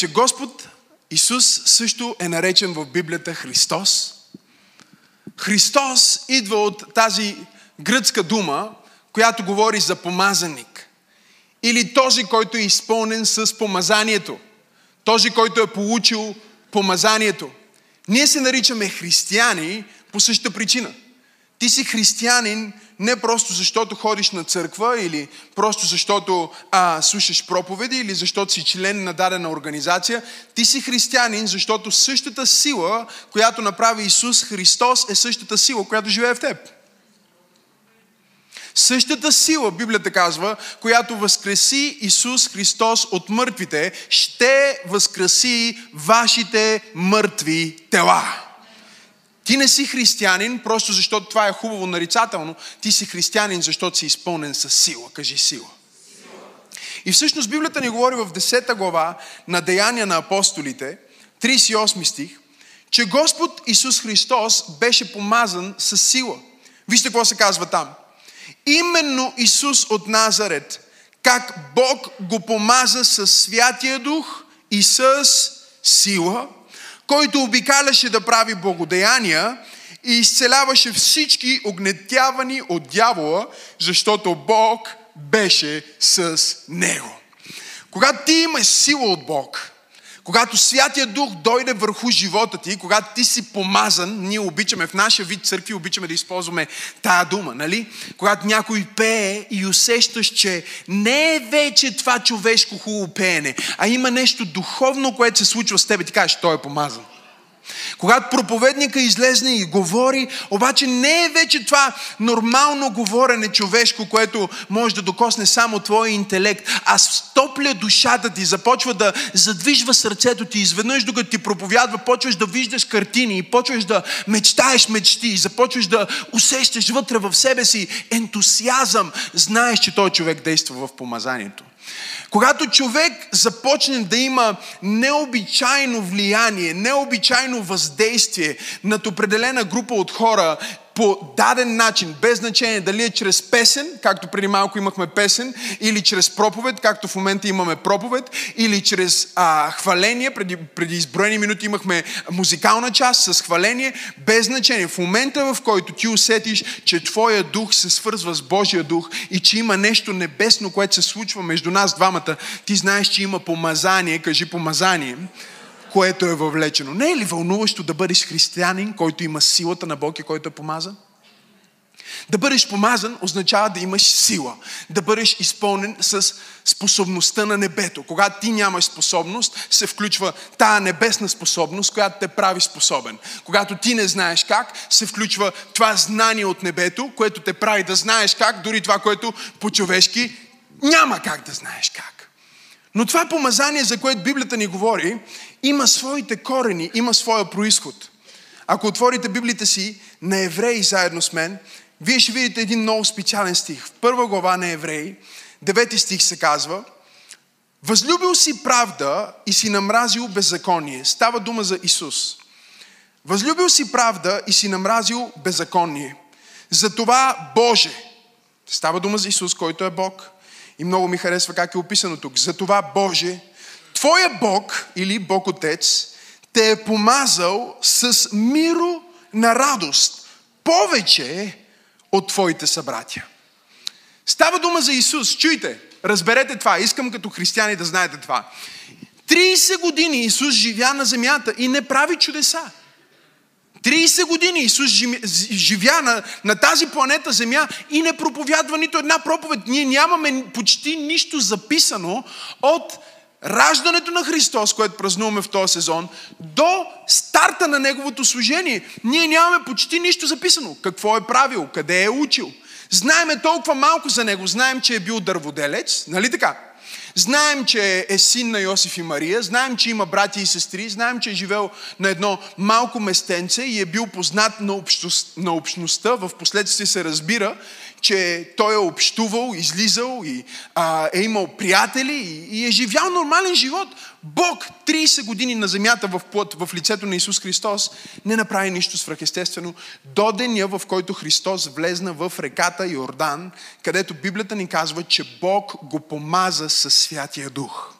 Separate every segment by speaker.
Speaker 1: че Господ Исус също е наречен в Библията Христос? Христос идва от тази гръцка дума, която говори за помазаник. Или този, който е изпълнен с помазанието. Този, който е получил помазанието. Ние се наричаме християни по същата причина. Ти си християнин не просто защото ходиш на църква или просто защото а, слушаш проповеди или защото си член на дадена организация. Ти си християнин, защото същата сила, която направи Исус Христос, е същата сила, която живее в теб. Същата сила, Библията казва, която възкреси Исус Христос от мъртвите, ще възкреси вашите мъртви тела. Ти не си християнин, просто защото това е хубаво нарицателно. Ти си християнин, защото си изпълнен с сила. Кажи сила. И всъщност Библията ни говори в 10 глава на Деяния на апостолите, 38 стих, че Господ Исус Христос беше помазан с сила. Вижте какво се казва там. Именно Исус от Назарет, как Бог го помаза с Святия Дух и с сила – който обикаляше да прави благодеяния и изцеляваше всички огнетявани от дявола, защото Бог беше с него. Когато ти имаш сила от Бог, когато Святия Дух дойде върху живота ти, когато ти си помазан, ние обичаме в нашия вид църкви, обичаме да използваме тая дума, нали? Когато някой пее и усещаш, че не е вече това човешко хубаво пеене, а има нещо духовно, което се случва с теб, ти кажеш, той е помазан. Когато проповедника излезне и говори, обаче не е вече това нормално говорене човешко, което може да докосне само твоя интелект, а стопля душата ти, започва да задвижва сърцето ти. Изведнъж, докато ти проповядва, почваш да виждаш картини и почваш да мечтаеш мечти, и започваш да усещаш вътре в себе си ентусиазъм. Знаеш, че той човек действа в помазанието. Когато човек започне да има необичайно влияние, необичайно въздействие над определена група от хора, по даден начин, без значение дали е чрез песен, както преди малко имахме песен, или чрез проповед, както в момента имаме проповед, или чрез а, хваление, преди, преди изброени минути имахме музикална част с хваление, без значение. В момента, в който ти усетиш, че твоя дух се свързва с Божия дух и че има нещо небесно, което се случва между нас двамата, ти знаеш, че има помазание, кажи помазание, което е въвлечено. Не е ли вълнуващо да бъдеш християнин, който има силата на Бог и който е помазан? Да бъдеш помазан означава да имаш сила, да бъдеш изпълнен с способността на небето. Когато ти нямаш способност, се включва тая небесна способност, която те прави способен. Когато ти не знаеш как, се включва това знание от небето, което те прави да знаеш как, дори това, което по-човешки няма как да знаеш как. Но това помазание, за което Библията ни говори, има своите корени, има своя происход. Ако отворите Библията си на Евреи заедно с мен, вие ще видите един много специален стих. В първа глава на Евреи, девети стих се казва Възлюбил си правда и си намразил беззаконие. Става дума за Исус. Възлюбил си правда и си намразил беззаконие. Затова Боже, става дума за Исус, който е Бог, и много ми харесва как е описано тук. Затова Боже, Твоя Бог или Бог Отец те е помазал с миро на радост повече от Твоите събратя. Става дума за Исус. Чуйте, разберете това. Искам като християни да знаете това. 30 години Исус живя на земята и не прави чудеса. 30 години Исус живя на, на тази планета Земя и не проповядва нито една проповед. Ние нямаме почти нищо записано от раждането на Христос, което празнуваме в този сезон, до старта на Неговото служение. Ние нямаме почти нищо записано. Какво е правил, къде е учил. Знаеме толкова малко за Него. Знаем, че е бил дърводелец, нали така? Знаем, че е син на Йосиф и Мария, знаем, че има брати и сестри, знаем, че е живел на едно малко местенце и е бил познат на, общност, на общността. В последствие се разбира, че той е общувал, излизал и а, е имал приятели и, и е живял нормален живот. Бог 30 години на земята в плът, в лицето на Исус Христос, не направи нищо свръхестествено до деня, в който Христос влезна в реката Йордан, където Библията ни казва, че Бог го помаза със Святия Дух.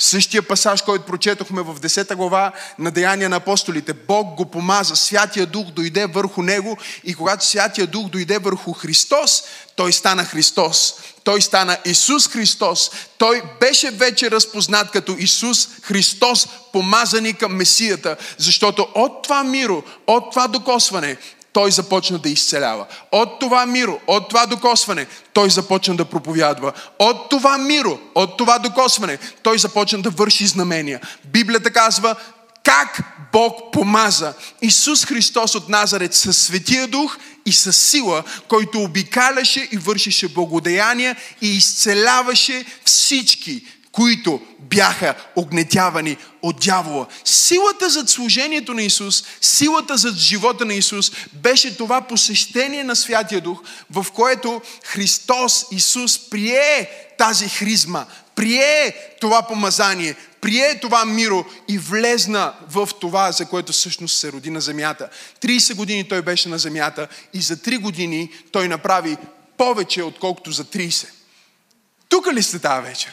Speaker 1: Същия пасаж, който прочетохме в 10 глава на Деяния на апостолите. Бог го помаза, Святия Дух дойде върху него и когато Святия Дух дойде върху Христос, той стана Христос. Той стана Исус Христос. Той беше вече разпознат като Исус Христос, помазани към Месията, защото от това миро, от това докосване, той започна да изцелява. От това миро, от това докосване, той започна да проповядва. От това миро, от това докосване, той започна да върши знамения. Библията казва как Бог помаза Исус Христос от Назарет със Светия Дух и със сила, който обикаляше и вършише благодеяния и изцеляваше всички, които бяха огнетявани от дявола. Силата зад служението на Исус, силата зад живота на Исус беше това посещение на Святия Дух, в което Христос, Исус, прие тази хризма, прие това помазание, прие това миро и влезна в това, за което всъщност се роди на земята. 30 години той беше на земята и за 3 години той направи повече, отколкото за 30. Тук ли сте тази вечер?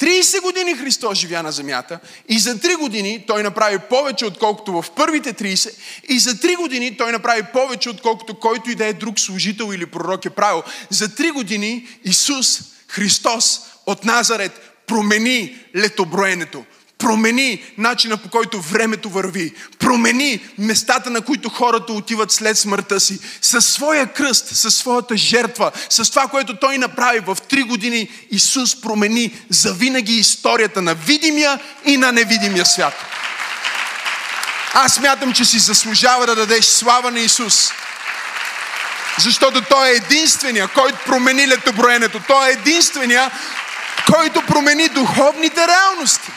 Speaker 1: 30 години Христос живя на земята и за 3 години той направи повече, отколкото в първите 30 и за 3 години той направи повече, отколкото който и да е друг служител или пророк е правил. За 3 години Исус Христос от Назарет промени летоброенето промени начина по който времето върви, промени местата, на които хората отиват след смъртта си, със своя кръст, със своята жертва, с това, което Той направи в три години, Исус промени завинаги историята на видимия и на невидимия свят. Аз мятам, че си заслужава да дадеш слава на Исус. Защото Той е единствения, който промени летоброенето. Той е единствения, който промени духовните реалности.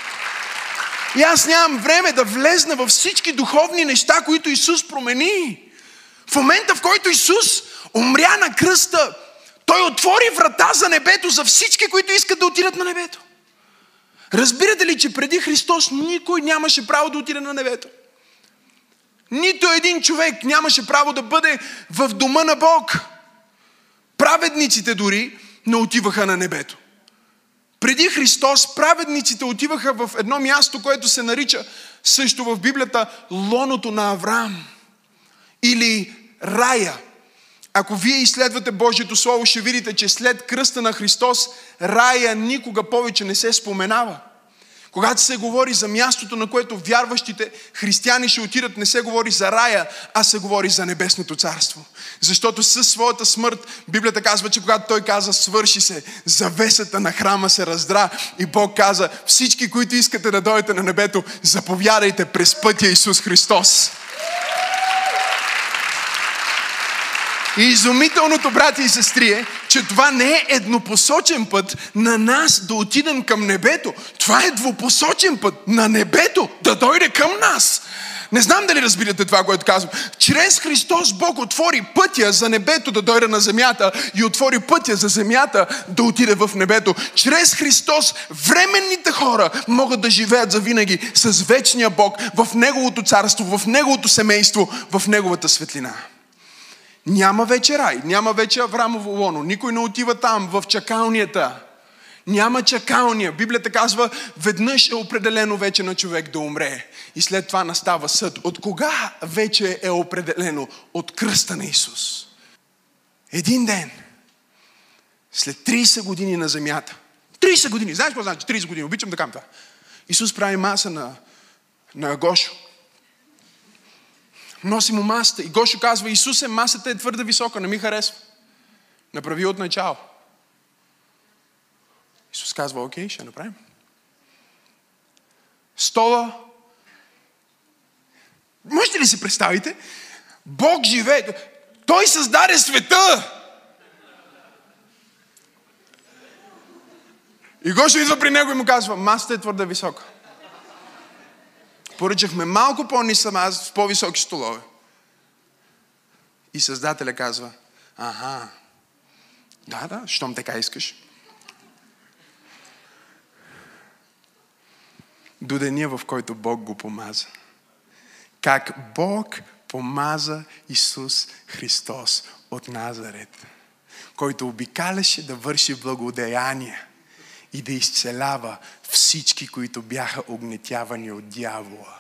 Speaker 1: И аз нямам време да влезна във всички духовни неща, които Исус промени. В момента, в който Исус умря на кръста, Той отвори врата за небето за всички, които искат да отидат на небето. Разбирате ли, че преди Христос никой нямаше право да отиде на небето? Нито един човек нямаше право да бъде в дома на Бог. Праведниците дори не отиваха на небето. Преди Христос праведниците отиваха в едно място, което се нарича също в Библията лоното на Авраам или рая. Ако вие изследвате Божието Слово, ще видите, че след кръста на Христос рая никога повече не се споменава. Когато се говори за мястото, на което вярващите християни ще отидат, не се говори за рая, а се говори за небесното царство. Защото със своята смърт, Библията казва, че когато той каза свърши се, завесата на храма се раздра и Бог каза, всички, които искате да дойдете на небето, заповядайте през пътя Исус Христос. И изумителното, брати и сестри, е, че това не е еднопосочен път на нас да отидем към небето. Това е двупосочен път на небето да дойде към нас. Не знам дали разбирате това, което казвам. Чрез Христос Бог отвори пътя за небето да дойде на земята и отвори пътя за земята да отиде в небето. Чрез Христос временните хора могат да живеят за винаги с вечния Бог в Неговото царство, в Неговото семейство, в Неговата светлина. Няма вече рай, няма вече Аврамово лоно, никой не отива там, в чакалнията. Няма чакалния. Библията казва, веднъж е определено вече на човек да умре. И след това настава съд. От кога вече е определено? От кръста на Исус. Един ден, след 30 години на земята, 30 години, знаеш какво значи 30 години? Обичам да кам това. Исус прави маса на, на Гошо носи му масата. И Гошо казва, Исусе, масата е твърде висока, не ми харесва. Направи от начало. Исус казва, окей, ще направим. Стола. Можете ли си представите? Бог живее. Той създаде света. И Гошо идва при него и му казва, масата е твърде висока. Поръчахме малко по-ниса с по-високи столове. И Създателя казва, ага, да, да, щом така искаш. До деня, в който Бог го помаза. Как Бог помаза Исус Христос от Назарет, който обикаляше да върши благодеяния и да изцелява всички, които бяха огнетявани от дявола.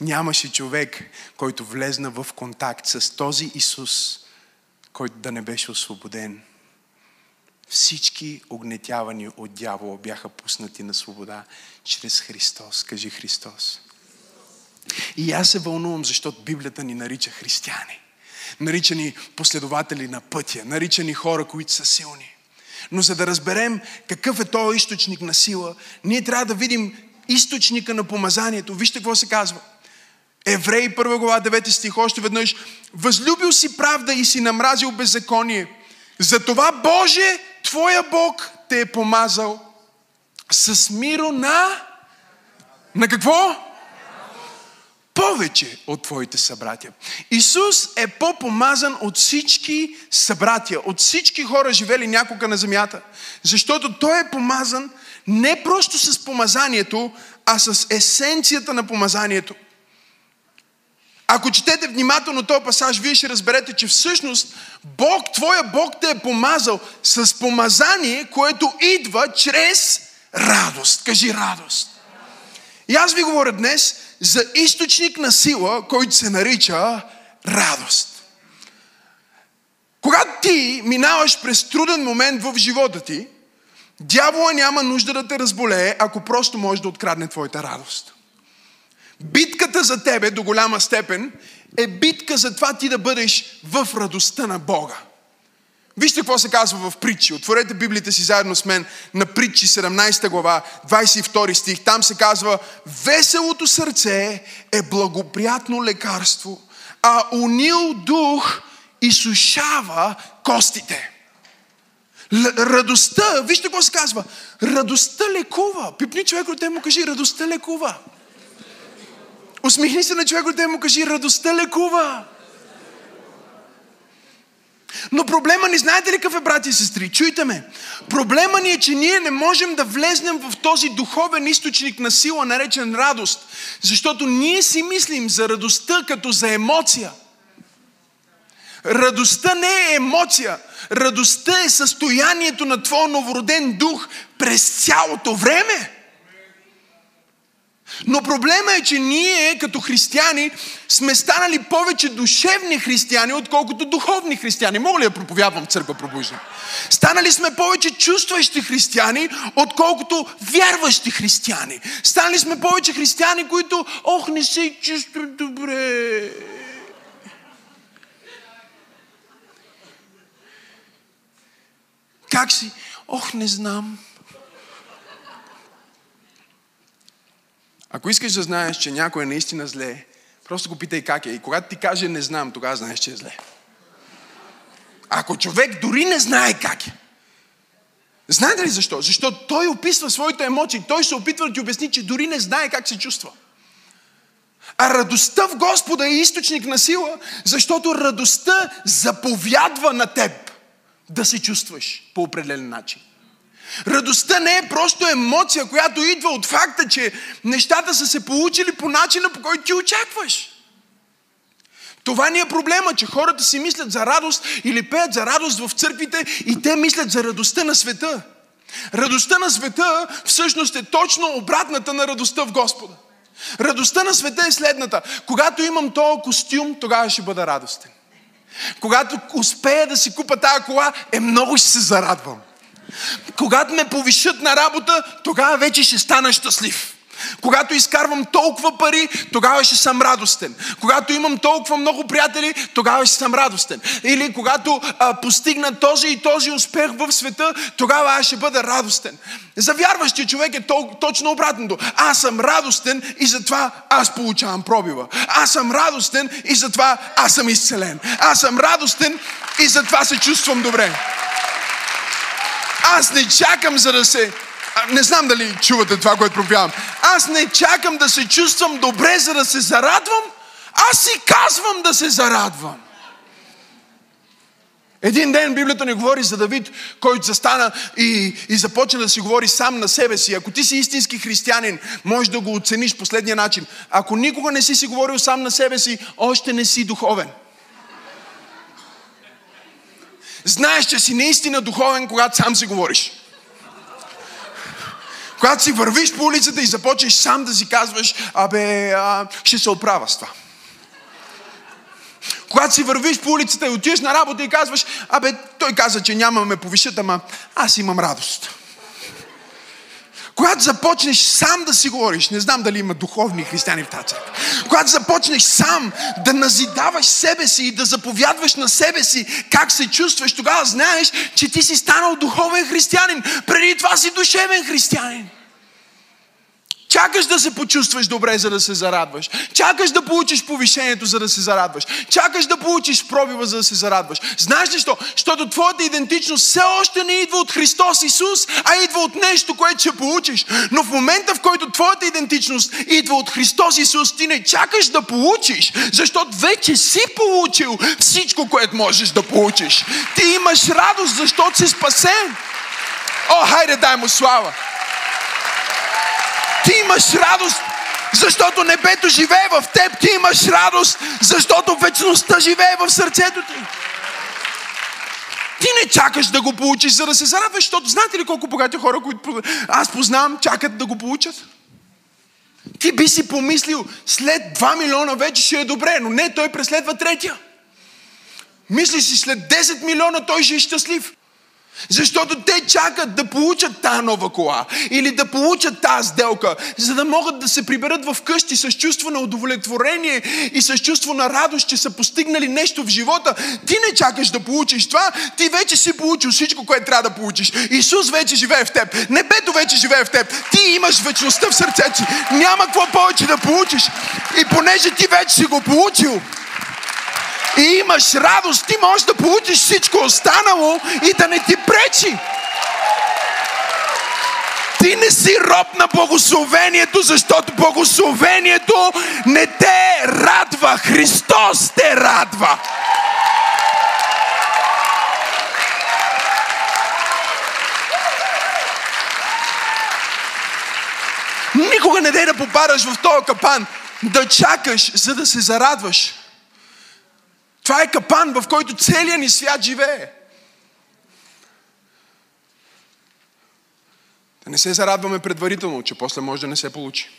Speaker 1: Нямаше човек, който влезна в контакт с този Исус, който да не беше освободен. Всички огнетявани от дявола бяха пуснати на свобода чрез Христос. Кажи Христос. И аз се вълнувам, защото Библията ни нарича християни. Нарича ни последователи на пътя. Нарича ни хора, които са силни. Но за да разберем какъв е този източник на сила, ние трябва да видим източника на помазанието. Вижте какво се казва. Евреи 1 глава 9 стих още веднъж. Възлюбил си правда и си намразил беззаконие. Затова Боже, Твоя Бог те е помазал с миро на... На какво? Повече от твоите събратя. Исус е по-помазан от всички събратя, от всички хора, живели някога на земята. Защото Той е помазан не просто с помазанието, а с есенцията на помазанието. Ако четете внимателно този пасаж, вие ще разберете, че всъщност Бог, твоя Бог те е помазал с помазание, което идва чрез радост. Кажи радост. И аз ви говоря днес за източник на сила, който се нарича радост. Когато ти минаваш през труден момент в живота ти, дявола няма нужда да те разболее, ако просто може да открадне твоята радост. Битката за тебе до голяма степен е битка за това ти да бъдеш в радостта на Бога. Вижте какво се казва в притчи. Отворете Библията си заедно с мен на притчи 17 глава, 22 стих. Там се казва, веселото сърце е благоприятно лекарство, а унил дух изсушава костите. Л- радостта, вижте какво се казва, радостта лекува. Пипни човек от му кажи, радостта лекува. Усмихни се на човек от му кажи, радостта лекува. Но проблема ни, знаете ли какъв е, брати и сестри? Чуйте ме. Проблема ни е, че ние не можем да влезнем в този духовен източник на сила, наречен радост. Защото ние си мислим за радостта като за емоция. Радостта не е емоция. Радостта е състоянието на твоя новороден дух през цялото време. Но проблема е, че ние като християни сме станали повече душевни християни, отколкото духовни християни. Мога ли да проповядвам църква пробуждане? Станали сме повече чувстващи християни, отколкото вярващи християни. Станали сме повече християни, които, ох, не се чувстват добре. Как си? Ох, не знам. Ако искаш да знаеш, че някой е наистина зле, просто го питай как е. И когато ти каже не знам, тогава знаеш, че е зле. Ако човек дори не знае как е, знаете ли защо? Защото той описва своите емоции. Той се опитва да ти обясни, че дори не знае как се чувства. А радостта в Господа е източник на сила, защото радостта заповядва на теб да се чувстваш по определен начин. Радостта не е просто емоция, която идва от факта, че нещата са се получили по начина, по който ти очакваш. Това ни е проблема, че хората си мислят за радост или пеят за радост в църквите и те мислят за радостта на света. Радостта на света всъщност е точно обратната на радостта в Господа. Радостта на света е следната. Когато имам този костюм, тогава ще бъда радостен. Когато успея да си купа тази кола, е много ще се зарадвам. Когато ме повишат на работа, тогава вече ще стана щастлив. Когато изкарвам толкова пари, тогава ще съм радостен. Когато имам толкова много приятели, тогава ще съм радостен. Или когато а, постигна този и този успех в света, тогава аз ще бъда радостен. За вярващия човек е тол- точно обратното. Аз съм радостен и затова аз получавам пробива. Аз съм радостен и затова аз съм изцелен. Аз съм радостен и затова се чувствам добре. Аз не чакам за да се... Не знам дали чувате това, което проповядвам. Аз не чакам да се чувствам добре, за да се зарадвам. Аз си казвам да се зарадвам. Един ден Библията не говори за Давид, който застана и, и започна да си говори сам на себе си. Ако ти си истински християнин, можеш да го оцениш последния начин. Ако никога не си си говорил сам на себе си, още не си духовен. Знаеш, че си наистина духовен, когато сам си говориш. Когато си вървиш по улицата и започнеш сам да си казваш, абе, а, ще се оправя с това. Когато си вървиш по улицата и отиваш на работа и казваш, абе, той каза, че няма ме повишат, ама аз имам радост. Когато започнеш сам да си говориш, не знам дали има духовни християни в тази църква, когато започнеш сам да назидаваш себе си и да заповядваш на себе си как се чувстваш, тогава знаеш, че ти си станал духовен християнин. Преди това си душевен християнин. Чакаш да се почувстваш добре, за да се зарадваш. Чакаш да получиш повишението, за да се зарадваш. Чакаш да получиш пробива, за да се зарадваш. Знаеш ли що? Защото твоята идентичност все още не идва от Христос Исус, а идва от нещо, което ще получиш. Но в момента, в който твоята идентичност идва от Христос Исус, ти не чакаш да получиш, защото вече си получил всичко, което можеш да получиш. Ти имаш радост, защото си спасен. О, хайде, дай му слава! Ти имаш радост, защото небето живее в теб. Ти имаш радост, защото вечността живее в сърцето ти. Ти не чакаш да го получиш, за да се зарадваш, защото знаете ли колко богати хора, които аз познавам, чакат да го получат? Ти би си помислил, след 2 милиона вече ще е добре, но не, той преследва третия. Мислиш си, след 10 милиона той ще е щастлив. Защото те чакат да получат тази нова кола или да получат тази сделка, за да могат да се приберат в къщи с чувство на удовлетворение и с чувство на радост, че са постигнали нещо в живота. Ти не чакаш да получиш това, ти вече си получил всичко, което трябва да получиш. Исус вече живее в теб. Небето вече живее в теб. Ти имаш вечността в сърцето си. Няма какво повече да получиш. И понеже ти вече си го получил, и имаш радост, ти можеш да получиш всичко останало и да не ти пречи. Ти не си роб на благословението, защото благословението не те радва. Христос те радва. Никога не дай да попадаш в този капан, да чакаш, за да се зарадваш. Това е капан, в който целият ни свят живее. Да не се зарадваме предварително, че после може да не се получи.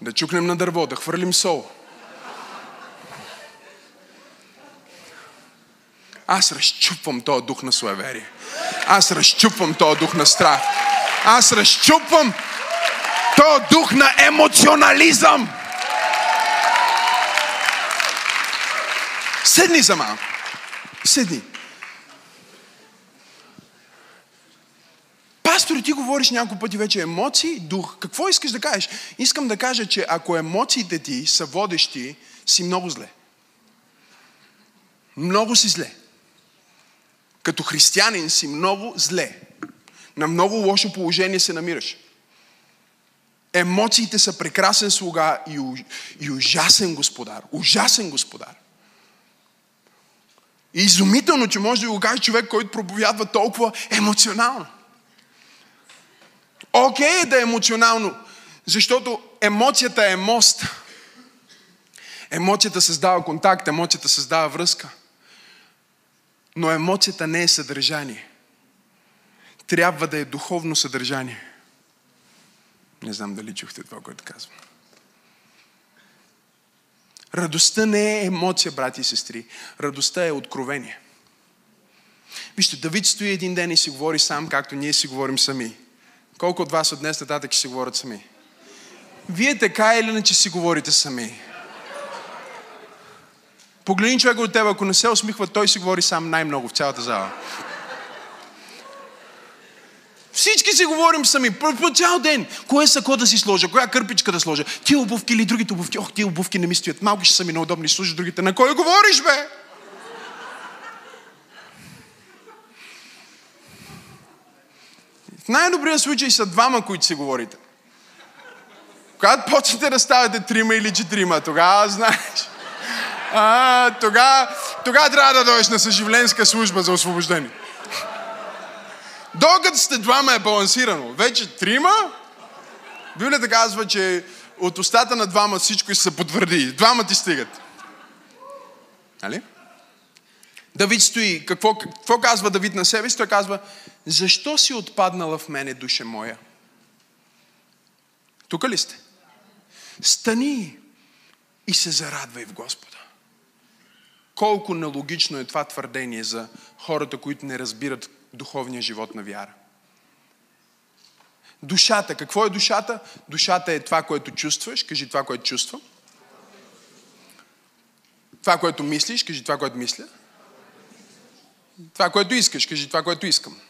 Speaker 1: Да чукнем на дърво, да хвърлим сол. Аз разчупвам този дух на суеверие. Аз разчупвам този дух на страх. Аз разчупвам този дух на емоционализъм. Седни за малко. Седни. Пастори, ти говориш няколко пъти вече емоции, дух. Какво искаш да кажеш? Искам да кажа, че ако емоциите ти са водещи, си много зле. Много си зле. Като християнин си много зле. На много лошо положение се намираш. Емоциите са прекрасен слуга и, и ужасен господар. Ужасен господар. И изумително, че може да го каже човек, който проповядва толкова емоционално. Окей okay, е да е емоционално, защото емоцията е мост. Емоцията създава контакт, емоцията създава връзка. Но емоцията не е съдържание. Трябва да е духовно съдържание. Не знам дали чухте това, което казвам. Радостта не е емоция, брати и сестри. Радостта е откровение. Вижте, Давид стои един ден и си говори сам, както ние си говорим сами. Колко от вас от днес нататък си говорят сами? Вие така или иначе си говорите сами. Погледни човека от теб, ако не се усмихва, той си говори сам най-много в цялата зала. Всички си говорим сами, по цял ден. Кое сако да си сложа, коя кърпичка да сложа, ти обувки или другите обувки. Ох, ти обувки не ми стоят, малки ще са ми неудобни, служа другите. На кой говориш, бе? В най-добрия случай са двама, които си говорите. Когато почнете да ставате трима или четирима, тогава знаеш. А, тогава, тогава трябва да дойдеш на съживленска служба за освобождение. Докато сте двама е балансирано. Вече трима, Библията казва, че от устата на двама всичко се потвърди. Двама ти стигат. Нали? Давид стои. Какво, какво казва Давид на себе си? Той казва, защо си отпаднала в мене, душа моя? Тук ли сте? Стани и се зарадвай в Господа. Колко нелогично е това твърдение за хората, които не разбират духовния живот на вяра. Душата. Какво е душата? Душата е това, което чувстваш. Кажи това, което чувствам. Това, което мислиш. Кажи това, което мисля. Това, което искаш. Кажи това, което искам.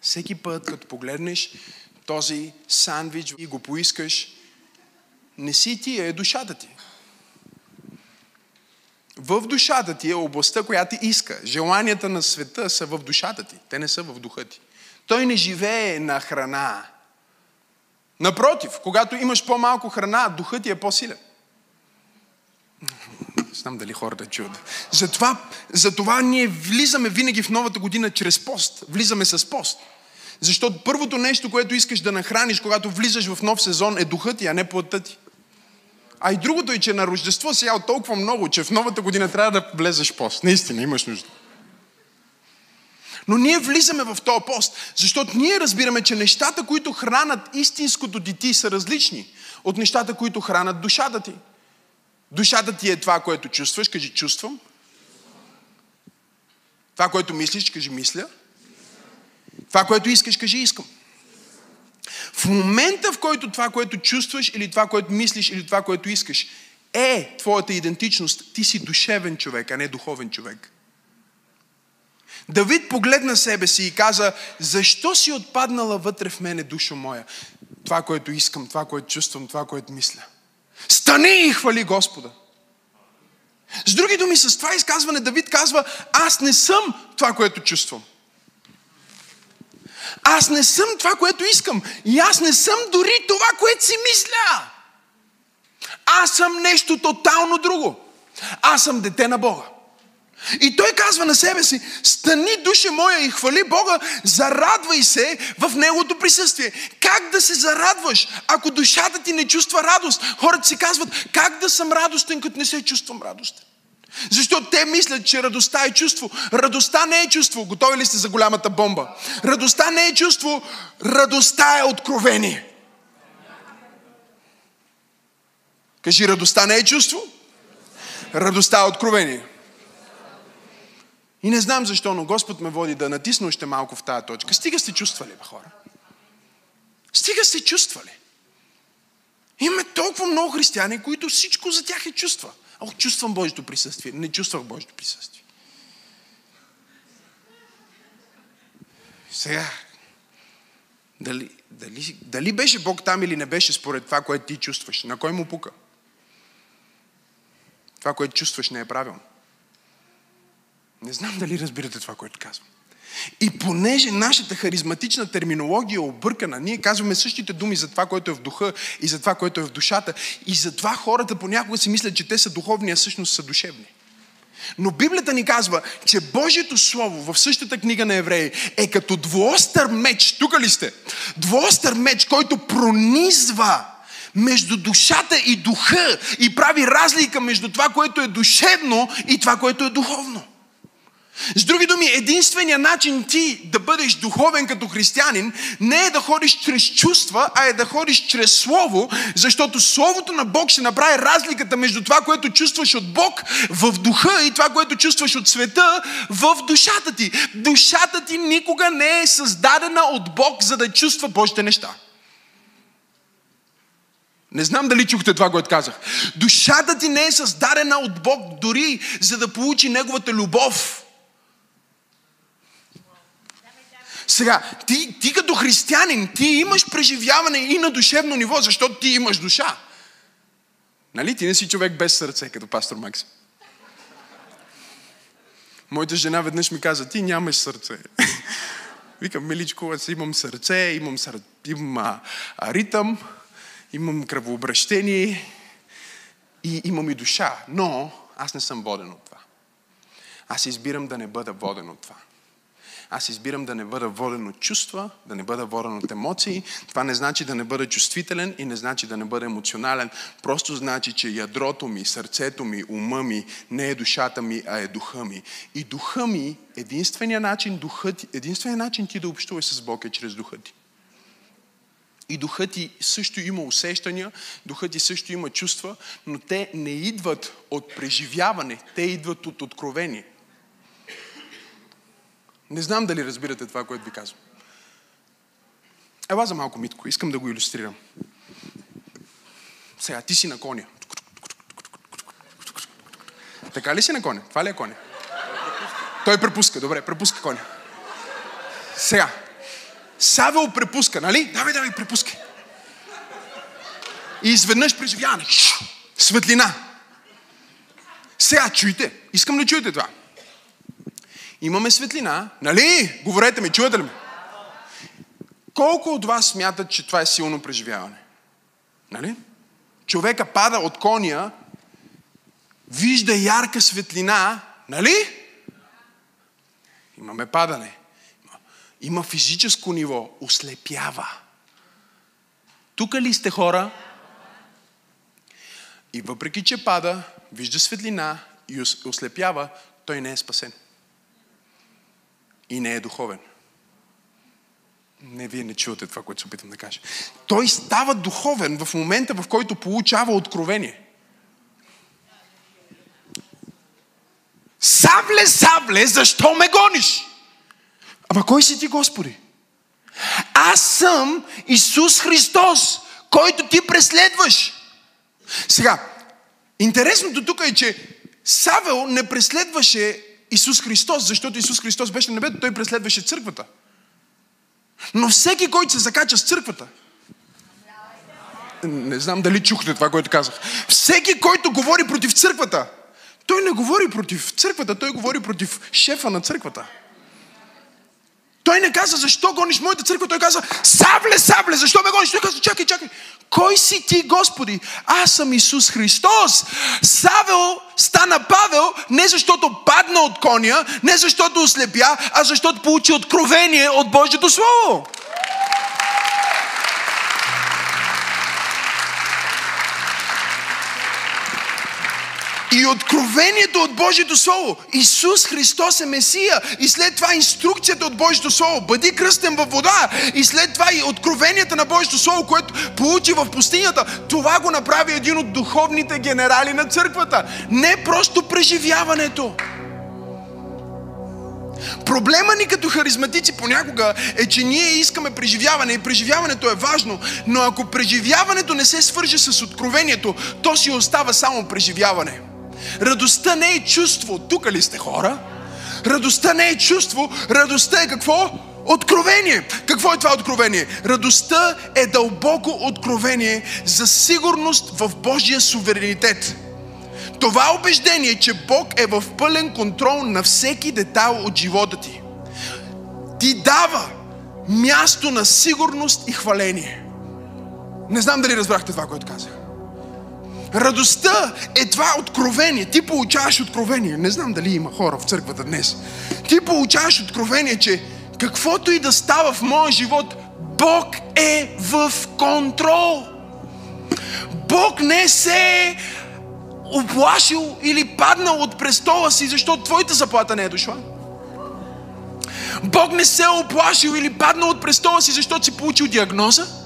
Speaker 1: Всеки път, като погледнеш този сандвич и го поискаш, не си ти, е душата ти. В душата ти е областта, която иска. Желанията на света са в душата ти. Те не са в духа ти. Той не живее на храна. Напротив, когато имаш по-малко храна, духът ти е по-силен. Знам дали хората чуят. Затова, затова ние влизаме винаги в новата година чрез пост. Влизаме с пост. Защото първото нещо, което искаш да нахраниш, когато влизаш в нов сезон, е духът ти, а не плътта ти. А и другото е, че на Рождество си ял толкова много, че в новата година трябва да влезеш пост. Наистина, имаш нужда. Но ние влизаме в този пост, защото ние разбираме, че нещата, които хранат истинското дете, са различни от нещата, които хранат душата ти. Душата ти е това, което чувстваш, кажи чувствам. Това, което мислиш, кажи мисля. Това, което искаш, кажи искам. В момента, в който това, което чувстваш, или това, което мислиш, или това, което искаш, е твоята идентичност, ти си душевен човек, а не духовен човек. Давид погледна себе си и каза, защо си отпаднала вътре в мене, душо моя? Това, което искам, това, което чувствам, това, което мисля. Стани и хвали Господа. С други думи, с това изказване Давид казва, аз не съм това, което чувствам. Аз не съм това, което искам. И аз не съм дори това, което си мисля. Аз съм нещо тотално друго. Аз съм дете на Бога. И той казва на себе си, стани душа моя и хвали Бога, зарадвай се в Неговото присъствие. Как да се зарадваш, ако душата ти не чувства радост? Хората си казват, как да съм радостен, като не се чувствам радостен? Защото те мислят, че радостта е чувство. Радостта не е чувство. Готови ли сте за голямата бомба? Радостта не е чувство. Радостта е откровение. Кажи, радостта не е чувство. Радостта е откровение. И не знам защо, но Господ ме води да натисна още малко в тази точка. Стига сте чувствали, бе, хора. Стига сте чувствали. Имаме толкова много християни, които всичко за тях е чувства. Ох, чувствам Божието присъствие. Не чувствах Божието присъствие. Сега, дали, дали, дали беше Бог там или не беше според това, което ти чувстваш? На кой му пука? Това, което чувстваш, не е правилно. Не знам дали разбирате това, което казвам. И понеже нашата харизматична терминология е объркана, ние казваме същите думи за това, което е в духа и за това, което е в душата. И затова хората понякога си мислят, че те са духовни, а всъщност са душевни. Но Библията ни казва, че Божието Слово в същата книга на Евреи е като двуостър меч. Тук ли сте? Двуостър меч, който пронизва между душата и духа и прави разлика между това, което е душевно и това, което е духовно. С други думи, единственият начин ти да бъдеш духовен като християнин не е да ходиш чрез чувства, а е да ходиш чрез Слово, защото Словото на Бог ще направи разликата между това, което чувстваш от Бог в духа и това, което чувстваш от света в душата ти. Душата ти никога не е създадена от Бог, за да чувства Божите неща. Не знам дали чухте това, което казах. Душата ти не е създадена от Бог дори за да получи Неговата любов. Сега, ти, ти като християнин, ти имаш преживяване и на душевно ниво, защото ти имаш душа. Нали? Ти не си човек без сърце, като пастор Макс. Моята жена веднъж ми каза, ти нямаш сърце. Викам, миличко, аз имам сърце, имам, сър... имам а, а, ритъм, имам кръвообращение и имам и душа. Но аз не съм воден от това. Аз избирам да не бъда воден от това. Аз избирам да не бъда воден от чувства, да не бъда воден от емоции. Това не значи да не бъда чувствителен и не значи да не бъда емоционален. Просто значи, че ядрото ми, сърцето ми, ума ми не е душата ми, а е духа ми. И духа ми, единствения начин, духът, единствения начин ти да общуваш с Бог е чрез духа ти. И духът ти също има усещания, духът ти също има чувства, но те не идват от преживяване, те идват от откровение. Не знам дали разбирате това, което ви казвам. Ела за малко, Митко, искам да го иллюстрирам. Сега, ти си на коня. Така ли си на коня? Това ли е коня? Той препуска, добре, препуска коня. Сега, Савел препуска, нали? Давай, давай, препускай. И изведнъж преживяване. Светлина. Сега чуйте. Искам да чуете това. Имаме светлина. Нали? Говорете ми, чуете ли ме? Колко от вас смятат, че това е силно преживяване? Нали? Човека пада от коня, вижда ярка светлина, нали? Имаме падане. Има физическо ниво, ослепява. Тук ли сте хора? И въпреки, че пада, вижда светлина и ослепява, той не е спасен. И не е духовен. Не, вие не чувате това, което се опитам да кажа. Той става духовен в момента, в който получава откровение. Савле, Савле, защо ме гониш? Ама кой си ти, Господи? Аз съм Исус Христос, който ти преследваш. Сега, интересното тук е, че Савел не преследваше Исус Христос, защото Исус Христос беше на небето, той преследваше църквата. Но всеки, който се закача с църквата, не знам дали чухте това, което казах. Всеки, който говори против църквата, той не говори против църквата, той говори против шефа на църквата. Той не каза, защо гониш моята църква? Той каза, сабле, сабле, защо ме гониш? Той каза, чакай, чакай. Кой си ти, Господи? Аз съм Исус Христос. Савел стана Павел не защото падна от коня, не защото ослепя, а защото получи откровение от Божието Слово. И откровението от Божието Слово. Исус Христос е Месия. И след това инструкцията от Божието Слово. Бъди кръстен във вода. И след това и откровенията на Божието Слово, което получи в пустинята. Това го направи един от духовните генерали на църквата. Не просто преживяването. Проблема ни като харизматици понякога е, че ние искаме преживяване и преживяването е важно, но ако преживяването не се свърже с откровението, то си остава само преживяване. Радостта не е чувство. Тук ли сте хора? Радостта не е чувство. Радостта е какво? Откровение. Какво е това откровение? Радостта е дълбоко откровение за сигурност в Божия суверенитет. Това убеждение, че Бог е в пълен контрол на всеки детайл от живота ти, ти дава място на сигурност и хваление. Не знам дали разбрахте това, което казах. Радостта е това откровение. Ти получаваш откровение. Не знам дали има хора в църквата днес. Ти получаваш откровение, че каквото и да става в моя живот, Бог е в контрол. Бог не се е оплашил или паднал от престола си, защото твоята заплата не е дошла. Бог не се е оплашил или паднал от престола си, защото си получил диагноза.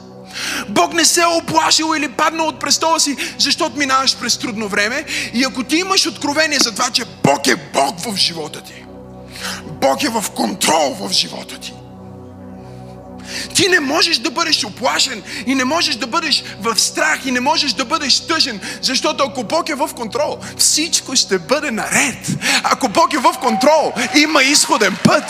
Speaker 1: Бог не се е оплашил или паднал от престола си, защото минаваш през трудно време. И ако ти имаш откровение за това, че Бог е Бог в живота ти, Бог е в контрол в живота ти, ти не можеш да бъдеш оплашен и не можеш да бъдеш в страх и не можеш да бъдеш тъжен, защото ако Бог е в контрол, всичко ще бъде наред. Ако Бог е в контрол, има изходен път.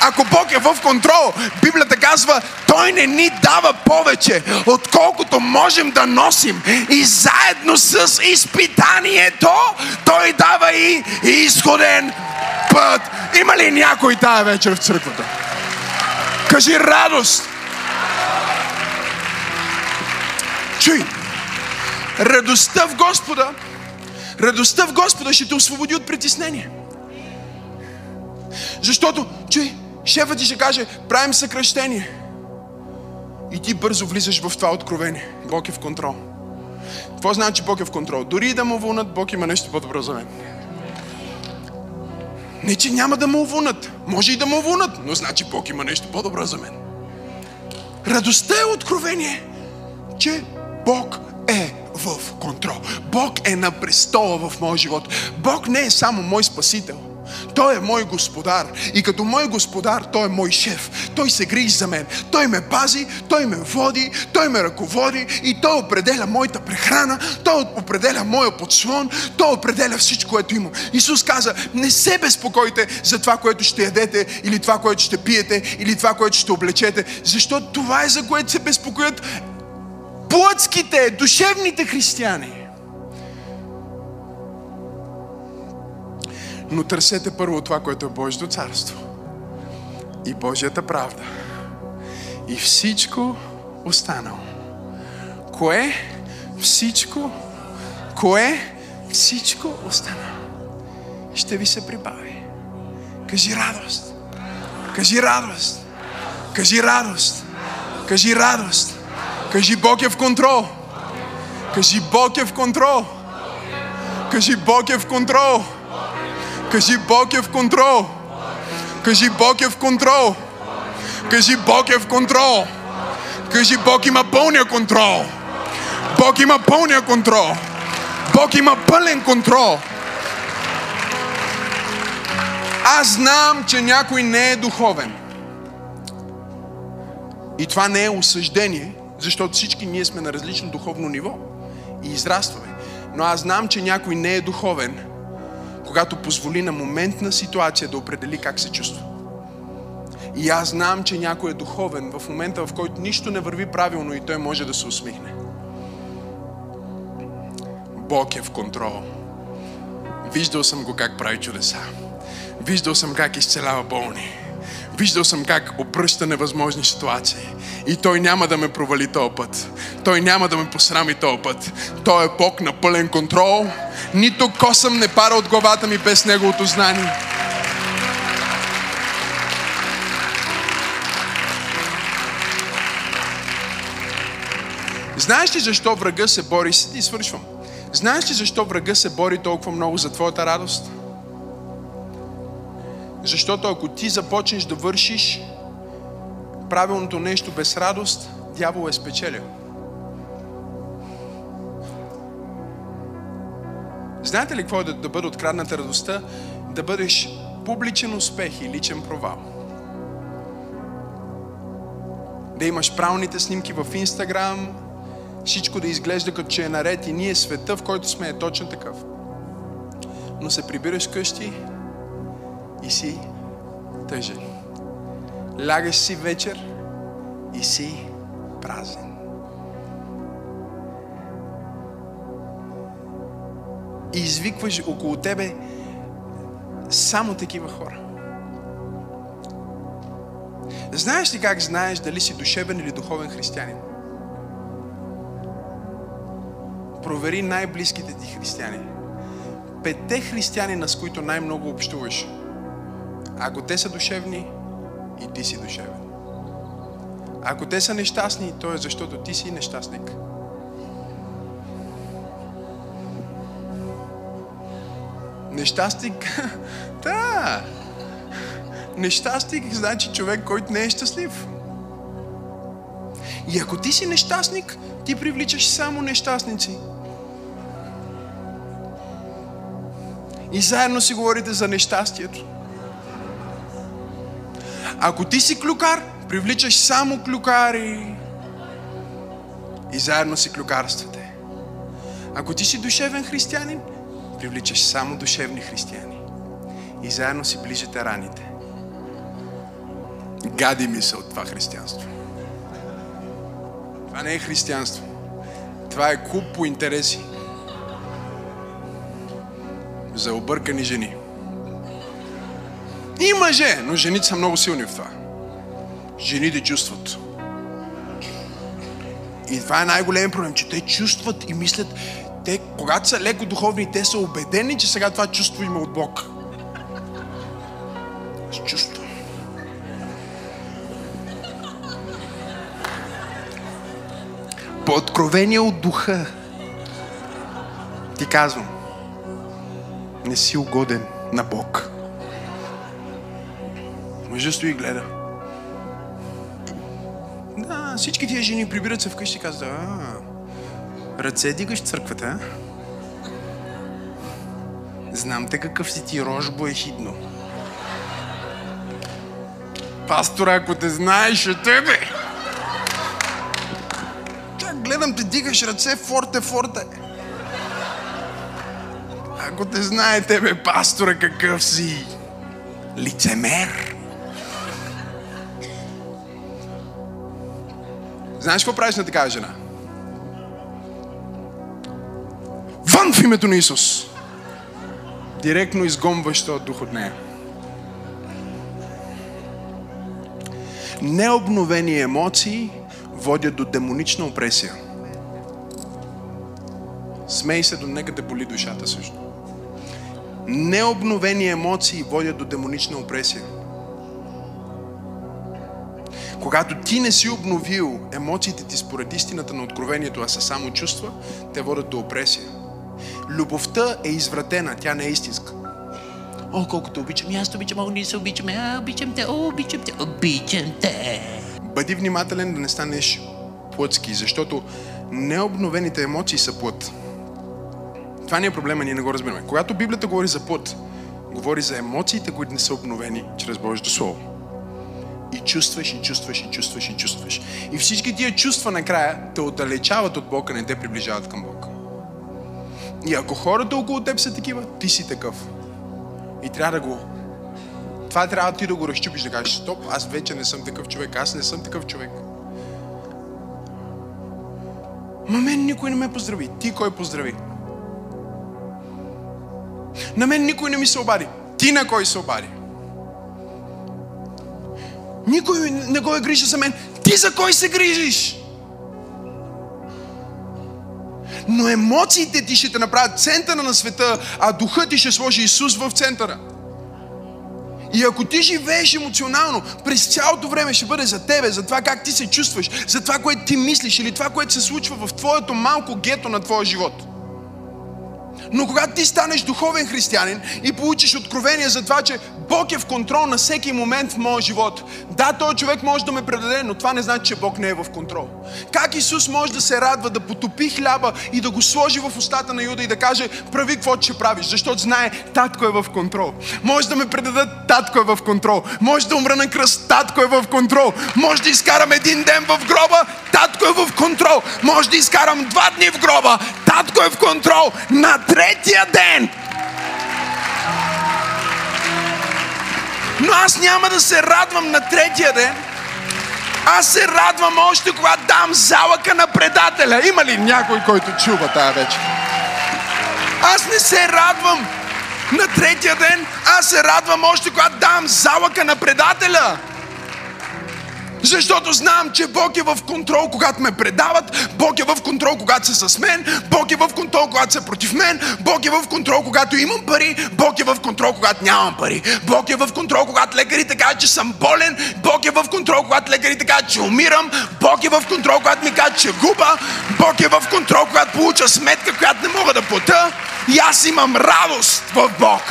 Speaker 1: Ако Бог е в контрол, Библията казва, Той не ни дава повече, отколкото можем да носим. И заедно с изпитанието, Той дава и изходен път. Има ли някой тая вечер в църквата? Кажи радост. Чуй, радостта в Господа, радостта в Господа ще те освободи от притеснение. Защото, чуй, Шефът ти ще каже, правим съкръщение. И ти бързо влизаш в това откровение. Бог е в контрол. Какво значи Бог е в контрол? Дори да му вълнат, Бог има нещо по-добро за мен. Не, че няма да му уволнат. Може и да му уволнат, но значи Бог има нещо по-добро за мен. Радостта е откровение, че Бог е в контрол. Бог е на престола в моя живот. Бог не е само мой спасител. Той е мой господар. И като мой господар, той е мой шеф. Той се грижи за мен. Той ме пази, той ме води, той ме ръководи и той определя моята прехрана, той определя моя подслон, той определя всичко, което има. Исус каза, не се безпокойте за това, което ще ядете, или това, което ще пиете, или това, което ще облечете, защото това е за което се безпокоят плътските, душевните християни. Но търсете първо това, което е Божието царство и Божията правда. И всичко останало. Кое? Всичко. Кое? Всичко останало. Ще ви се прибави. Кажи радост. Кажи радост. Кажи радост. Кажи радост. Кажи Бог е в контрол. Кажи Бог е в контрол. Кажи Бог е в контрол. Кажи Бог е в контрол. Кажи Бог е в контрол. Кажи Бог е в контрол. Кажи Бог има пълния контрол. Бог има пълния контрол. Бог има пълен контрол. Аз знам, че някой не е духовен. И това не е осъждение, защото всички ние сме на различно духовно ниво и израстваме. Но аз знам, че някой не е духовен, когато позволи на моментна ситуация да определи как се чувства. И аз знам, че някой е духовен в момента, в който нищо не върви правилно и той може да се усмихне. Бог е в контрол. Виждал съм го как прави чудеса. Виждал съм как изцелява болни. Виждал съм как обръща невъзможни ситуации. И Той няма да ме провали този път. Той няма да ме посрами този път. Той е Бог на пълен контрол. Нито косъм не пара от главата ми без Неговото знание. Знаеш ли защо врага се бори? И свършвам. Знаеш ли защо врага се бори толкова много за твоята радост? Защото ако ти започнеш да вършиш правилното нещо без радост, дявол е спечелил. Знаете ли какво е да, да бъде открадната радостта? Да бъдеш публичен успех и личен провал. Да имаш правилните снимки в Инстаграм, всичко да изглежда като че е наред и ние света, в който сме е точно такъв. Но се прибираш къщи и си тъжен. Лягаш си вечер и си празен. И извикваш около тебе само такива хора. Знаеш ли как знаеш дали си душевен или духовен християнин? Провери най-близките ти християни. Петте християнина, с които най-много общуваш. Ако те са душевни, и ти си душевен. Ако те са нещастни, то е защото ти си нещастник. Нещастник? да. Нещастник значи човек, който не е щастлив. И ако ти си нещастник, ти привличаш само нещастници. И заедно си говорите за нещастието. Ако ти си клюкар, привличаш само клюкари и заедно си клюкарствате. Ако ти си душевен християнин, привличаш само душевни християни и заедно си ближите раните. Гади ми се от това християнство. Това не е християнство. Това е клуб по интереси. За объркани жени. И мъже, но жените са много силни в това. Жените чувстват. И това е най-големият проблем, че те чувстват и мислят, те, когато са леко духовни, те са убедени, че сега това чувство има от Бог. Аз чувствам. По откровение от духа ти казвам, не си угоден на Бог. Мъжът стои и гледа. Да, всички тия жени прибират се вкъщи и казват, а, ръце дигаш църквата, а? Знам те какъв си ти рожбо е хидно. Пастора, ако те знаеш, е тебе. Как гледам те дигаш ръце, форте, форте. Ако те знае тебе, пастора, какъв си лицемер. Знаеш какво правиш на такава жена? Вън в името на Исус! Директно изгонваш този дух от нея. Необновени емоции водят до демонична опресия. Смей се, до нека те боли душата също. Необновени емоции водят до демонична опресия. Когато ти не си обновил емоциите ти според истината на откровението, а са само чувства, те водят до опресия. Любовта е извратена, тя не е истинска.
Speaker 2: О, колкото обичам, и аз те обичам, о, ние се обичаме, а, обичам те, о, обичам те, обичам те.
Speaker 1: Бъди внимателен да не станеш плътски, защото необновените емоции са плът. Това не е проблема, ние не го разбираме. Когато Библията говори за плът, говори за емоциите, които не са обновени чрез Божието Слово. И чувстваш, и чувстваш, и чувстваш, и чувстваш. И всички тия чувства накрая те отдалечават от Бога, не те приближават към Бог. И ако хората около теб са такива, ти си такъв. И трябва да го... Това трябва ти да го разчупиш, да кажеш, стоп, аз вече не съм такъв човек, аз не съм такъв човек. Ма мен никой не ме поздрави. Ти кой поздрави? На мен никой не ми се обади. Ти на кой се обади? Никой не го е грижа за мен. Ти за кой се грижиш? Но емоциите ти ще те направят центъра на света, а духът ти ще сложи Исус в центъра. И ако ти живееш емоционално, през цялото време ще бъде за тебе, за това как ти се чувстваш, за това, което ти мислиш или това, което се случва в твоето малко гето на твоя живот. Но когато ти станеш духовен християнин и получиш откровение за това, че Бог е в контрол на всеки момент в моя живот. Да, този човек може да ме предаде, но това не значи, че Бог не е в контрол. Как Исус може да се радва да потопи хляба и да го сложи в устата на Юда и да каже, прави какво ще правиш, защото знае, татко е в контрол. Може да ме предадат, татко е в контрол. Може да умра на кръст, татко е в контрол. Може да изкарам един ден в гроба, татко е в контрол. Може да изкарам два дни в гроба, татко е в контрол. На третия ден Но аз няма да се радвам на третия ден. Аз се радвам още когато дам залъка на предателя. Има ли някой, който чува тази вечер? Аз не се радвам на третия ден. Аз се радвам още когато дам залъка на предателя. Защото знам, че Бог е в контрол, когато ме предават, Бог е в контрол, когато са с мен, Бог е в контрол, когато са против мен, Бог е в контрол, когато имам пари, Бог е в контрол, когато нямам пари, Бог е в контрол, когато лекарите кажат, че съм болен, Бог е в контрол, когато лекарите кажат, че умирам, Бог е в контрол, когато ми кажат, че губа, Бог е в контрол, когато получа сметка, която не мога да плата. И аз имам радост в Бог.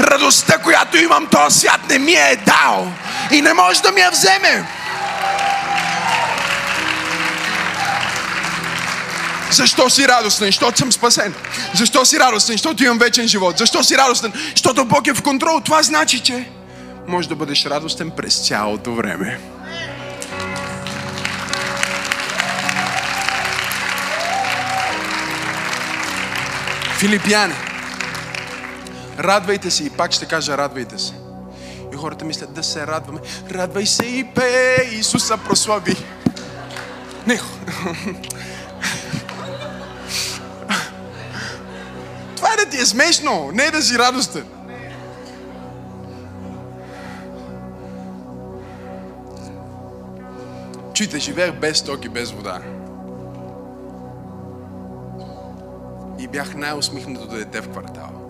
Speaker 1: Радостта, която имам, този свят не ми е дал и не може да ми я вземе. Защо си радостен? Защото съм спасен. Защо си радостен? Защото имам вечен живот. Защо си радостен? Защото Бог е в контрол. Това значи, че може да бъдеш радостен през цялото време. Филипяне. Радвайте се и пак ще кажа радвайте се. И хората мислят да се радваме. Радвай се и пей, Исуса прослави. Не, това е да ти е смешно, не е да си радостен. Чуйте, живеех без ток и без вода. И бях най-усмихнатото дете в квартала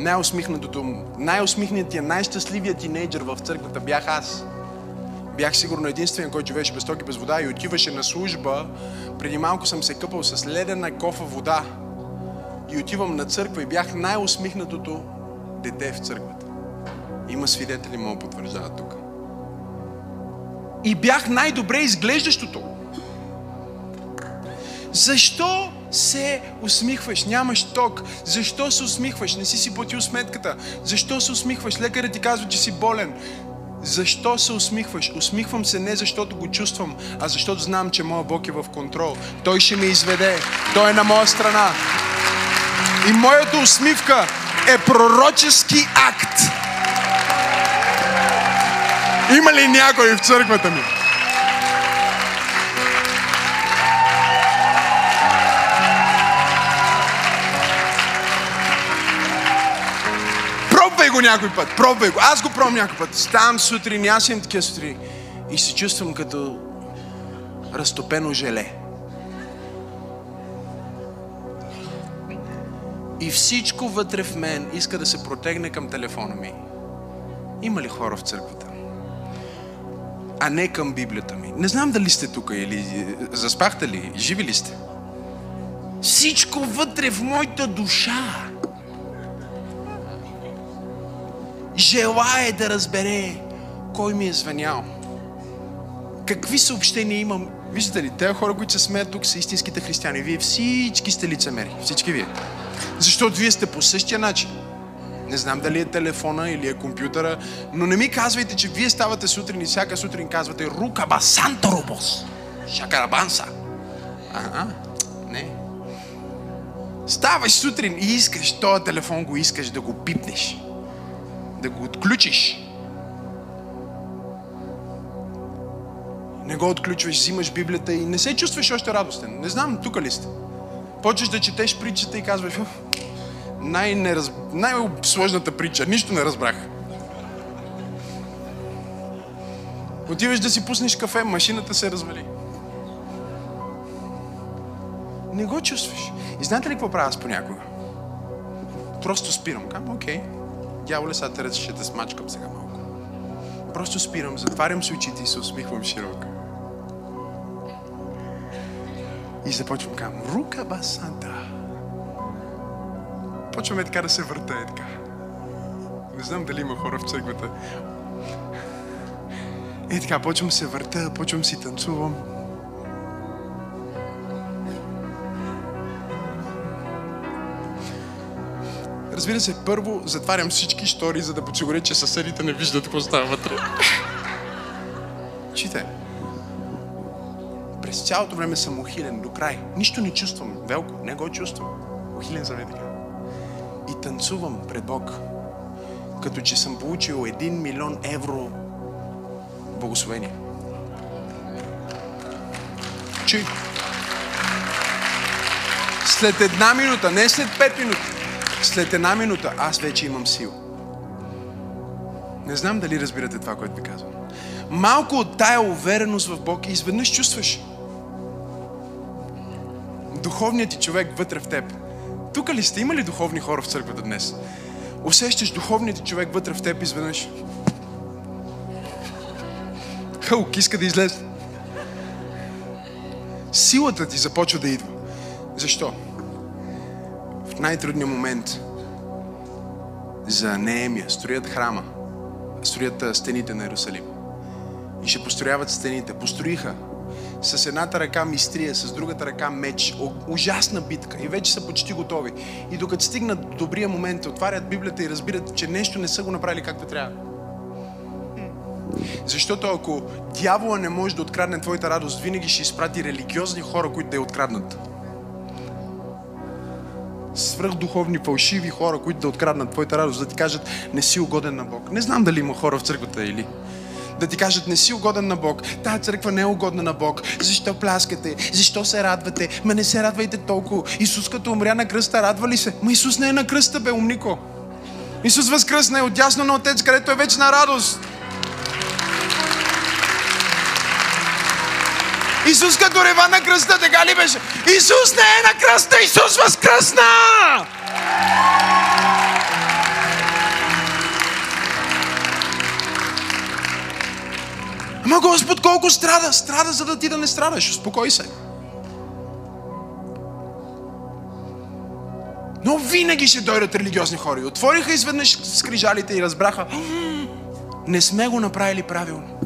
Speaker 1: най-усмихнатото, най-усмихнатия, най-щастливия тинейджър в църквата бях аз. Бях сигурно единствен, който живееше без ток и без вода и отиваше на служба. Преди малко съм се къпал с ледена кофа вода. И отивам на църква и бях най-усмихнатото дете в църквата. Има свидетели, мога потвърждават тук. И бях най-добре изглеждащото. Защо се усмихваш? Нямаш ток. Защо се усмихваш? Не си си платил сметката. Защо се усмихваш? Лекарът ти казва, че си болен. Защо се усмихваш? Усмихвам се не защото го чувствам, а защото знам, че моят Бог е в контрол. Той ще ме изведе. Той е на моя страна. И моята усмивка е пророчески акт. Има ли някой в църквата ми? Го някой път, пробвай го. Аз го пробвам някой път. Ставам сутрин, аз имам такива сутрини. И се чувствам като разтопено желе. И всичко вътре в мен иска да се протегне към телефона ми. Има ли хора в църквата? А не към Библията ми. Не знам дали сте тук или заспахте ли, живи ли сте. Всичко вътре в моята душа желае да разбере кой ми е звънял. Какви съобщения имам. Виждате ли, тези хора, които се смеят тук, са истинските християни. Вие всички сте лицемери. Всички вие. Защото вие сте по същия начин. Не знам дали е телефона или е компютъра, но не ми казвайте, че вие ставате сутрин и всяка сутрин казвате Рука басанторобос. Шакарабанса. Ага, не. Ставаш сутрин и искаш този телефон, го искаш да го пипнеш. Да го отключиш. Не го отключваш, взимаш Библията и не се чувстваш още радостен. Не знам, тук ли сте? Почваш да четеш притчата и казваш, «Уф, най-нераз... най-сложната притча, нищо не разбрах. Отиваш да си пуснеш кафе, машината се развали. Не го чувстваш. И знаете ли какво правя аз понякога? Просто спирам. Кам, окей. Дяволе, сега те ще те смачкам сега малко. Просто спирам, затварям си очите и се усмихвам широко. И започвам кам, рука басанта. Почваме така да се върта е така. Не знам дали има хора в църквата. Е така, почвам се върта, почвам си танцувам. Разбира се, първо затварям всички штори, за да подсигуря, че съседите не виждат какво става вътре. Чите. През цялото време съм ухилен до край. Нищо не чувствам. Велко, не го чувствам. Ухилен съм е. И танцувам пред Бог. Като че съм получил 1 милион евро благословение. Чуй. След една минута, не след пет минути, след една минута аз вече имам сила. Не знам дали разбирате това, което ви казвам. Малко от тая увереност в Бог и изведнъж чувстваш духовният ти човек вътре в теб. Тук ли сте? Има ли духовни хора в църквата днес? Усещаш духовният ти човек вътре в теб изведнъж. Хълк иска да излезе. Силата ти започва да идва. Защо? Най-трудния момент за Неемия строят храма, строят стените на Иерусалим. И ще построяват стените. Построиха с едната ръка мистрия, с другата ръка меч. О, ужасна битка. И вече са почти готови. И докато стигнат до добрия момент, отварят Библията и разбират, че нещо не са го направили както трябва. Защото ако дявола не може да открадне твоята радост, винаги ще изпрати религиозни хора, които да я откраднат. Свръхдуховни, фалшиви хора, които да откраднат твоята радост, да ти кажат, не си угоден на Бог. Не знам дали има хора в църквата или да ти кажат, не си угоден на Бог. Тая църква не е угодна на Бог. Защо пляскате? Защо се радвате? Ма не се радвайте толкова. Исус като умря на кръста, радва ли се? Ма Исус не е на кръста, бе, умнико. Исус възкръсна е отясно на Отец, където е вечна радост. Исус като рева на кръста, така ли беше? Исус не е на кръста, Исус възкръсна! Ама Господ колко страда? Страда, за да ти да не страдаш. Успокой се. Но винаги ще дойдат религиозни хора. И Отвориха изведнъж скрижалите и разбраха, «М, не сме го направили правилно.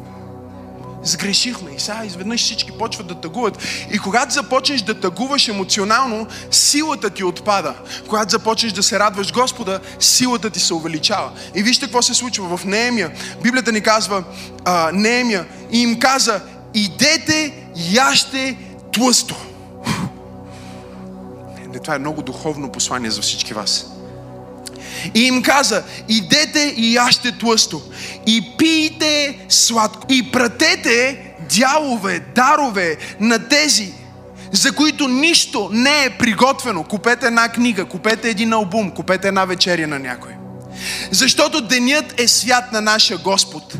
Speaker 1: Сгрешихме и сега изведнъж всички почват да тъгуват. И когато започнеш да тъгуваш емоционално, силата ти отпада. Когато започнеш да се радваш Господа, силата ти се увеличава. И вижте какво се случва в Неемия. Библията ни казва, а, Неемия и им каза, идете, яще тлъсто. Това е много духовно послание за всички вас. И им каза, идете и яще тлъсто, и пийте сладко, и пратете дялове, дарове на тези, за които нищо не е приготвено. Купете една книга, купете един албум, купете една вечеря на някой. Защото денят е свят на нашия Господ.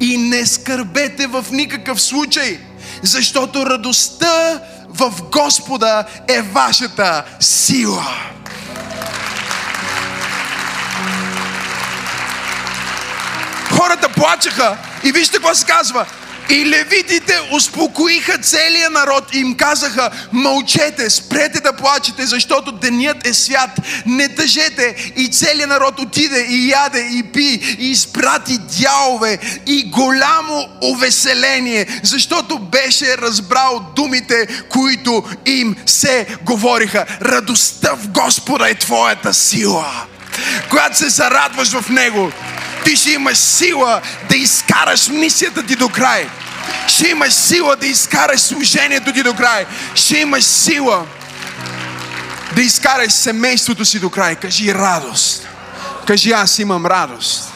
Speaker 1: И не скърбете в никакъв случай, защото радостта в Господа е вашата сила. Хората плачеха и вижте какво се казва. И левитите успокоиха целия народ и им казаха, мълчете, спрете да плачете, защото денят е свят, не тъжете. И целият народ отиде и яде и пи и изпрати дялове и голямо увеселение, защото беше разбрал думите, които им се говориха. Радостта в Господа е твоята сила. Когато се зарадваш в Него, ти ще имаш сила да изкараш мисията ти до край. Ще имаш сила да изкараш служението ти до край. Ще имаш сила да изкараш семейството си до край. Кажи радост. Кажи аз имам радост.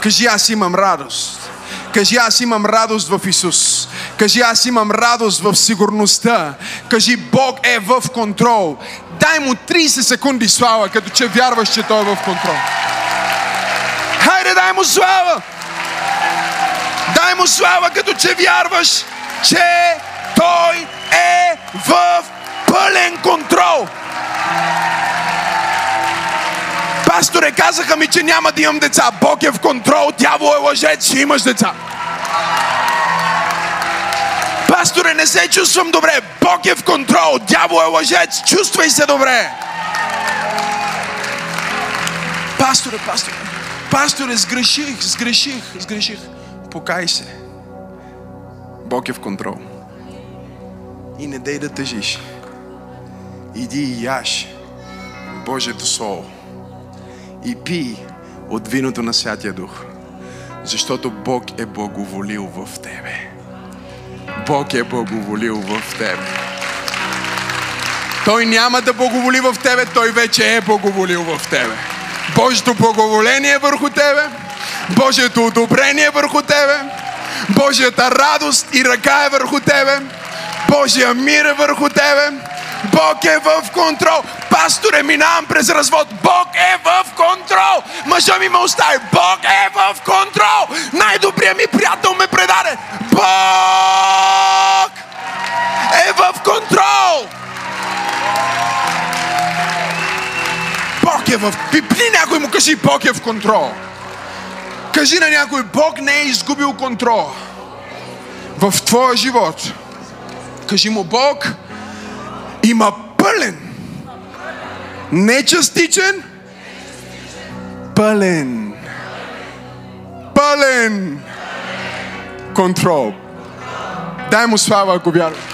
Speaker 1: Кажи аз имам радост. Кажи аз имам радост в Исус. Кажи аз имам радост в сигурността. Кажи Бог е в контрол. Дай му 30 секунди слава, като че вярваш, че Той е в контрол. Хайде, дай му слава! Дай му слава, като че вярваш, че Той е в пълен контрол. Пасторе, казаха ми, че няма да имам деца. Бог е в контрол, дявол е лъжец, ще имаш деца. Пасторе, не се чувствам добре. Бог е в контрол, дявол е лъжец, чувствай се добре. Пасторе, пасторе, пасторе, сгреших, сгреших, сгреших. Покай се. Бог е в контрол. И не дей да тъжиш. Иди и яш Божието Слово. И пий от виното на Святия Дух. Защото Бог е благоволил в тебе. Бог е благоволил в тебе. Той няма да благоволи в тебе, Той вече е благоволил в тебе. Божието благоволение върху тебе, Божието одобрение върху тебе, Божията радост и ръка е върху тебе, Божия мир е върху тебе, Бог е в контрол. Пасторе, минавам през развод. Бог е в контрол. Мъжа ми ме остави. Бог е в контрол. Най-добрият ми приятел ме предаде. Бог е в контрол. Бог е в... Пипни някой му кажи, Бог е в контрол. Кажи на някой, Бог не е изгубил контрол в твоя живот. Кажи му, Бог има пълен, не частичен, пълен, пълен контрол. Дай му слава, ако вярваш.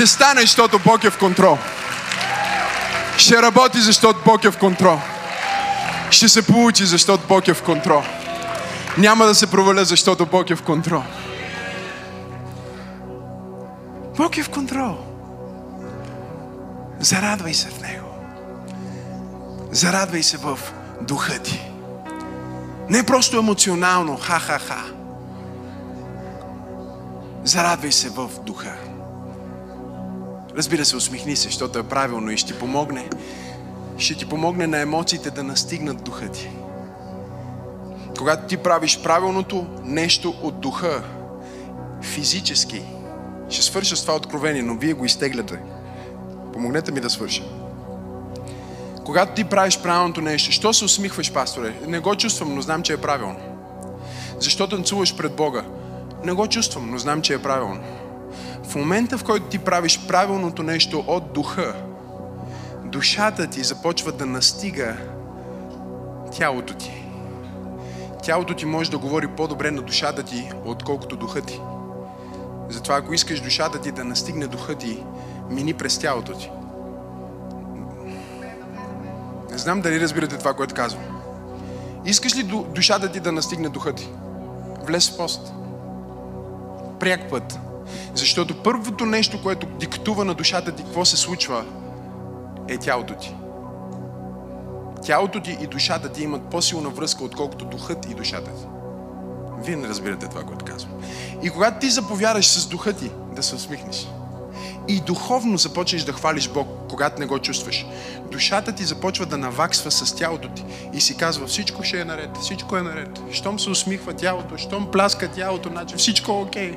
Speaker 1: Ще стане, защото Бог е в контрол. Ще работи, защото Бог е в контрол. Ще се получи, защото Бог е в контрол. Няма да се проваля, защото Бог е в контрол. Бог е в контрол. Зарадвай се в Него. Зарадвай се в духа ти. Не просто емоционално, ха-ха-ха. Зарадвай се в духа. Разбира се, усмихни се, защото е правилно и ще помогне. Ще ти помогне на емоциите да настигнат духа ти. Когато ти правиш правилното нещо от духа, физически, ще свърша с това откровение, но вие го изтегляте. Помогнете ми да свърша. Когато ти правиш правилното нещо, що се усмихваш, пасторе? Не го чувствам, но знам, че е правилно. Защо танцуваш пред Бога? Не го чувствам, но знам, че е правилно. В момента, в който ти правиш правилното нещо от духа, душата ти започва да настига тялото ти. Тялото ти може да говори по-добре на душата ти, отколкото духа ти. Затова ако искаш душата ти да настигне духа ти, мини през тялото ти. Не знам дали разбирате това, което казвам. Искаш ли ду- душата ти да настигне духа ти? Влез в пост. Пряк път. Защото първото нещо, което диктува на душата ти какво се случва, е тялото ти. Тялото ти и душата ти имат по-силна връзка, отколкото духът и душата ти. Вие не разбирате това, което казвам. И когато ти заповядаш с духа ти да се усмихнеш, и духовно започнеш да хвалиш Бог, когато не го чувстваш. Душата ти започва да наваксва с тялото ти и си казва всичко ще е наред, всичко е наред. Щом се усмихва тялото, щом пляска тялото, значи всичко е окей.